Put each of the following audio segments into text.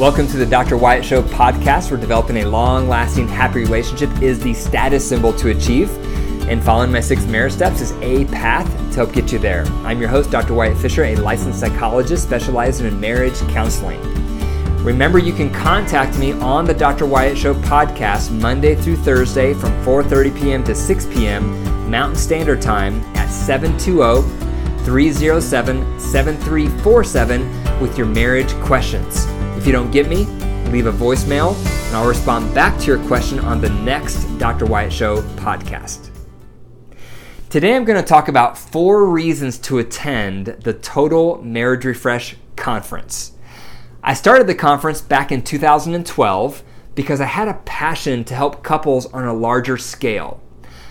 Welcome to the Dr. Wyatt Show podcast, where developing a long lasting, happy relationship is the status symbol to achieve. And following my six marriage steps is a path to help get you there. I'm your host, Dr. Wyatt Fisher, a licensed psychologist specializing in marriage counseling. Remember, you can contact me on the Dr. Wyatt Show podcast Monday through Thursday from 4:30 p.m. to 6 p.m. Mountain Standard Time at 720 307 7347 with your marriage questions. If you don't get me, leave a voicemail and I'll respond back to your question on the next Dr. Wyatt Show podcast. Today I'm going to talk about four reasons to attend the Total Marriage Refresh Conference. I started the conference back in 2012 because I had a passion to help couples on a larger scale.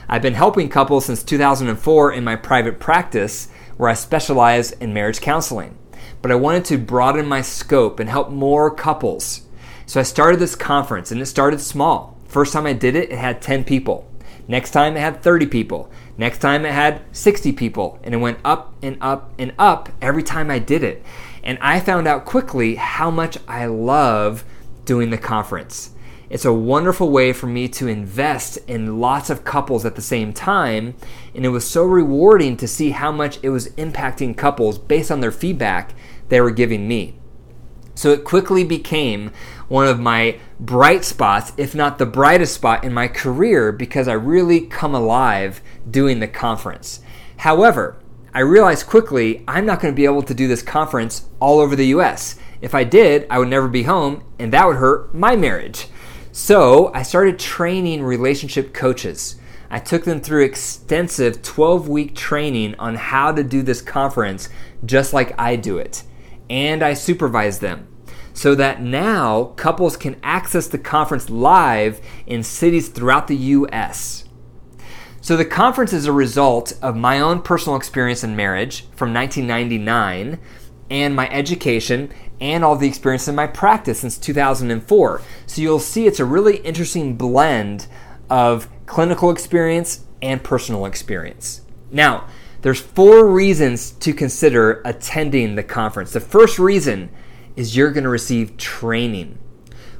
I've been helping couples since 2004 in my private practice where I specialize in marriage counseling but I wanted to broaden my scope and help more couples. So I started this conference and it started small. First time I did it, it had 10 people. Next time it had 30 people. Next time it had 60 people. And it went up and up and up every time I did it. And I found out quickly how much I love doing the conference. It's a wonderful way for me to invest in lots of couples at the same time. And it was so rewarding to see how much it was impacting couples based on their feedback they were giving me. So it quickly became one of my bright spots, if not the brightest spot in my career, because I really come alive doing the conference. However, I realized quickly I'm not going to be able to do this conference all over the US. If I did, I would never be home, and that would hurt my marriage. So I started training relationship coaches. I took them through extensive 12 week training on how to do this conference just like I do it and I supervise them so that now couples can access the conference live in cities throughout the US. So the conference is a result of my own personal experience in marriage from 1999 and my education and all the experience in my practice since 2004. So you'll see it's a really interesting blend of clinical experience and personal experience. Now, there's four reasons to consider attending the conference. The first reason is you're going to receive training.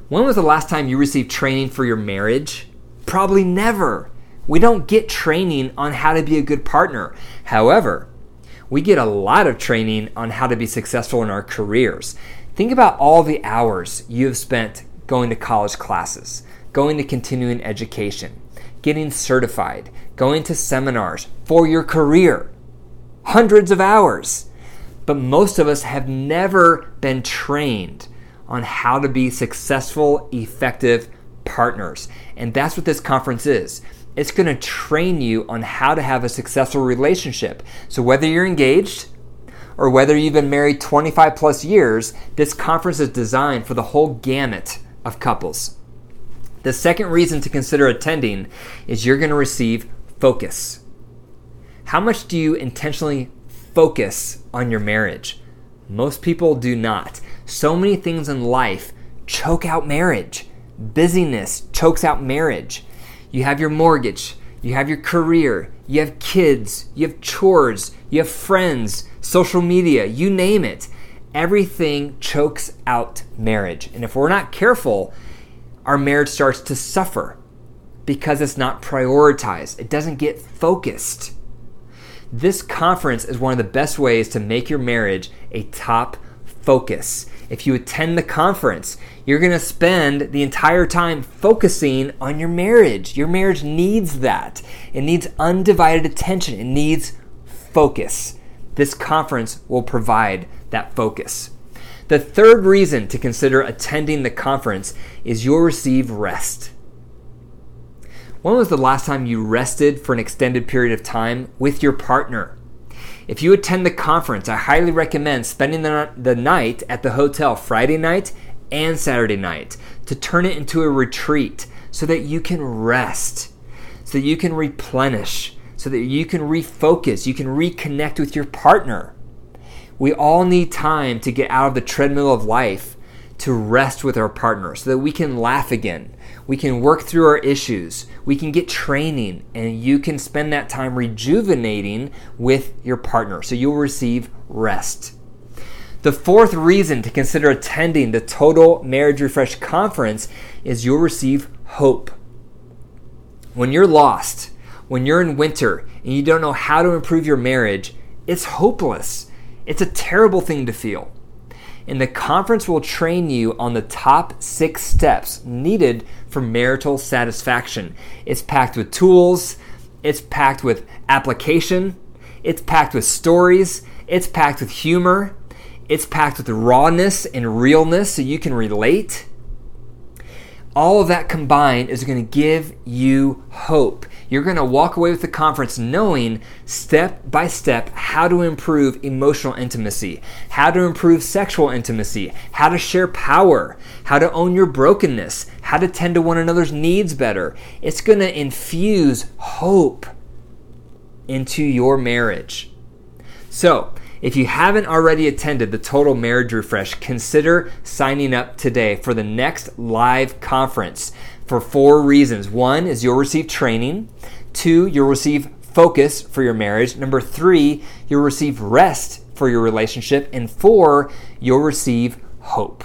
When was the last time you received training for your marriage? Probably never. We don't get training on how to be a good partner. However, we get a lot of training on how to be successful in our careers. Think about all the hours you have spent going to college classes, going to continuing education, getting certified, going to seminars for your career. Hundreds of hours. But most of us have never been trained on how to be successful, effective partners. And that's what this conference is. It's going to train you on how to have a successful relationship. So whether you're engaged, or whether you've been married 25 plus years, this conference is designed for the whole gamut of couples. The second reason to consider attending is you're going to receive focus. How much do you intentionally focus on your marriage? Most people do not. So many things in life choke out marriage. Busyness chokes out marriage. You have your mortgage, you have your career, you have kids, you have chores, you have friends, social media, you name it. Everything chokes out marriage. And if we're not careful, our marriage starts to suffer because it's not prioritized, it doesn't get focused. This conference is one of the best ways to make your marriage a top focus. If you attend the conference, you're going to spend the entire time focusing on your marriage. Your marriage needs that. It needs undivided attention, it needs focus. This conference will provide that focus. The third reason to consider attending the conference is you'll receive rest. When was the last time you rested for an extended period of time with your partner? If you attend the conference, I highly recommend spending the, the night at the hotel Friday night and Saturday night to turn it into a retreat so that you can rest, so that you can replenish, so that you can refocus, you can reconnect with your partner. We all need time to get out of the treadmill of life to rest with our partner so that we can laugh again. We can work through our issues. We can get training, and you can spend that time rejuvenating with your partner. So you'll receive rest. The fourth reason to consider attending the Total Marriage Refresh Conference is you'll receive hope. When you're lost, when you're in winter and you don't know how to improve your marriage, it's hopeless. It's a terrible thing to feel. And the conference will train you on the top six steps needed for marital satisfaction. It's packed with tools, it's packed with application, it's packed with stories, it's packed with humor, it's packed with rawness and realness so you can relate. All of that combined is going to give you hope. You're going to walk away with the conference knowing step by step how to improve emotional intimacy, how to improve sexual intimacy, how to share power, how to own your brokenness, how to tend to one another's needs better. It's going to infuse hope into your marriage. So, if you haven't already attended the Total Marriage Refresh, consider signing up today for the next live conference for four reasons. One is you'll receive training, two, you'll receive focus for your marriage, number three, you'll receive rest for your relationship, and four, you'll receive hope.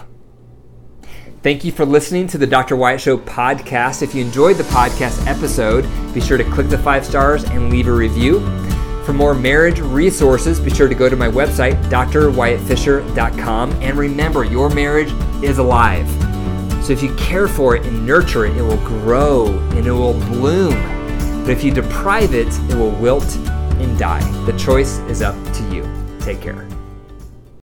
Thank you for listening to the Dr. Wyatt Show podcast. If you enjoyed the podcast episode, be sure to click the five stars and leave a review. For more marriage resources, be sure to go to my website, drwyattfisher.com. And remember, your marriage is alive. So if you care for it and nurture it, it will grow and it will bloom. But if you deprive it, it will wilt and die. The choice is up to you. Take care.